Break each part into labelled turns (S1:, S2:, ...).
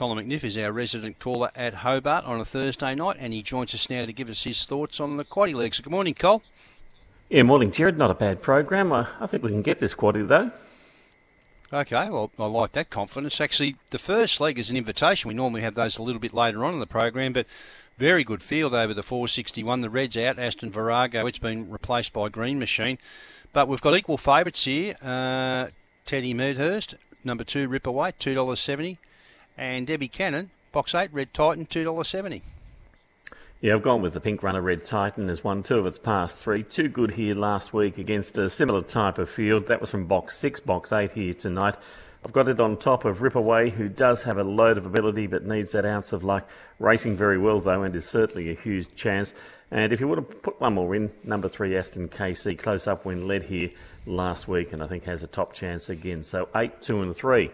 S1: Colin McNiff is our resident caller at Hobart on a Thursday night, and he joins us now to give us his thoughts on the quaddy legs. Good morning, Cole.
S2: Yeah, morning, Jared. Not a bad program. I, I think we can get this quaddy though.
S1: Okay, well, I like that confidence. Actually, the first leg is an invitation. We normally have those a little bit later on in the program, but very good field over the 461. The Reds out, Aston Virago. It's been replaced by Green Machine. But we've got equal favourites here. Uh, Teddy Medhurst, number two, Ripper Weight, $2.70. And Debbie Cannon, box eight, Red Titan, $2.70.
S2: Yeah, I've gone with the Pink Runner Red Titan as won two of its past three. Too good here last week against a similar type of field. That was from box six, box eight here tonight. I've got it on top of Ripaway, who does have a load of ability but needs that ounce of luck. Racing very well though, and is certainly a huge chance. And if you want to put one more in, number three Aston KC, close up when led here last week, and I think has a top chance again. So eight, two, and three.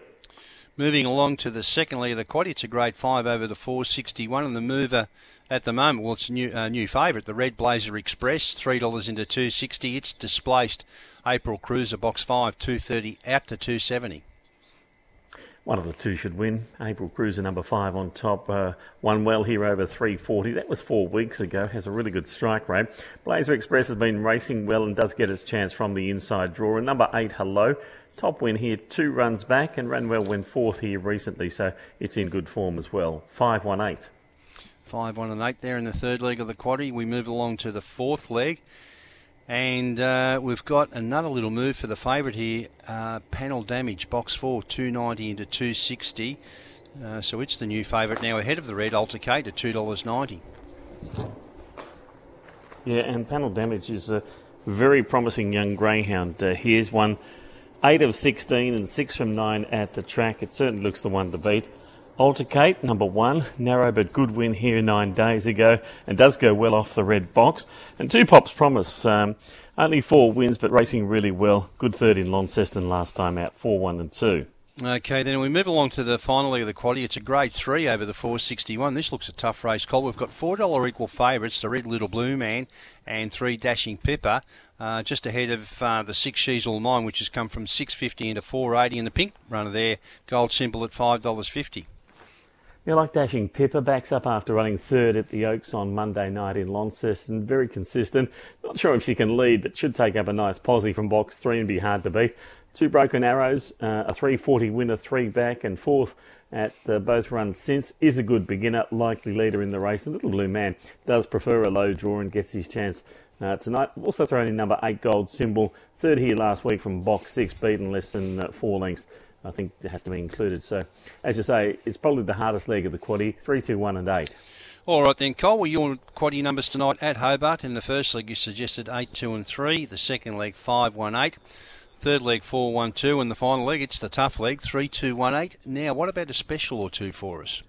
S1: Moving along to the second leg of the quad, it's a grade five over the 461, and the mover at the moment, well, it's a new uh, new favourite, the Red Blazer Express, three dollars into 260. It's displaced April Cruiser box five, 230 out to 270.
S2: One of the two should win. April Cruiser number five on top. Uh, won well here over 340. That was four weeks ago. Has a really good strike rate. Blazer Express has been racing well and does get its chance from the inside draw. And number eight, Hello. Top win here, two runs back, and ran well when fourth here recently, so it's in good form as well. 5 1 8.
S1: 5 1 and 8 there in the third leg of the quaddy. We move along to the fourth leg. And uh, we've got another little move for the favourite here. Uh, panel damage, box four, 290 into 260. Uh, so it's the new favourite now ahead of the red Altercate at $2.90.
S2: Yeah, and panel damage is a very promising young greyhound. Uh, here's one, 8 of 16 and 6 from 9 at the track. It certainly looks the one to beat. Altercate, number one, narrow but good win here nine days ago, and does go well off the red box. And two pops promise, um, only four wins, but racing really well. Good third in Launceston last time out, four one and two.
S1: Okay, then we move along to the final of the quaddy. It's a grade three over the 461. This looks a tough race, Cole. We've got $4 equal favourites, the Red Little Blue Man and three Dashing Pippa, uh, just ahead of uh, the six She's All Mine, which has come from 650 into 480 and the pink runner there, gold symbol at $5.50.
S2: Yeah, like Dashing Pippa backs up after running third at the Oaks on Monday night in Launceston. Very consistent. Not sure if she can lead, but should take up a nice posse from box three and be hard to beat. Two broken arrows, uh, a 340 winner, three back, and fourth at uh, both runs since. Is a good beginner, likely leader in the race. A little blue man does prefer a low draw and gets his chance uh, tonight. Also thrown in number eight gold symbol, third here last week from box six, beaten less than uh, four lengths. I think it has to be included. So, as you say, it's probably the hardest leg of the quaddy. Three, two, one, and eight.
S1: All right then, Cole. Well, your quaddy numbers tonight at Hobart. In the first leg, you suggested eight, two, and three. The second leg, five, one, eight. Third leg, four, one, two, and the final leg, it's the tough leg, three, two, one, eight. Now, what about a special or two for us?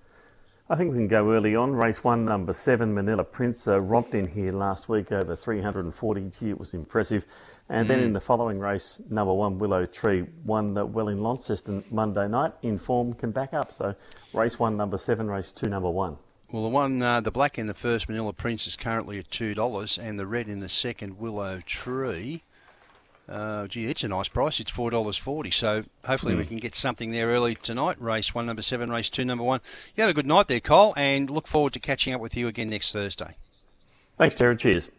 S2: I think we can go early on. Race one, number seven, Manila Prince, uh, romped in here last week over 340. Gee, it was impressive. And mm. then in the following race, number one, Willow Tree, won uh, well in Launceston Monday night. In form, can back up. So race one, number seven, race two, number one.
S1: Well, the one, uh, the black in the first Manila Prince is currently at two dollars, and the red in the second Willow Tree uh, gee, it's a nice price. It's four dollars forty. So hopefully mm. we hmm. can get something there early tonight. Race one, number seven. Race two, number one. You have a good night there, Cole, and look forward to catching up with you again next Thursday.
S2: Thanks, Terry. Cheers.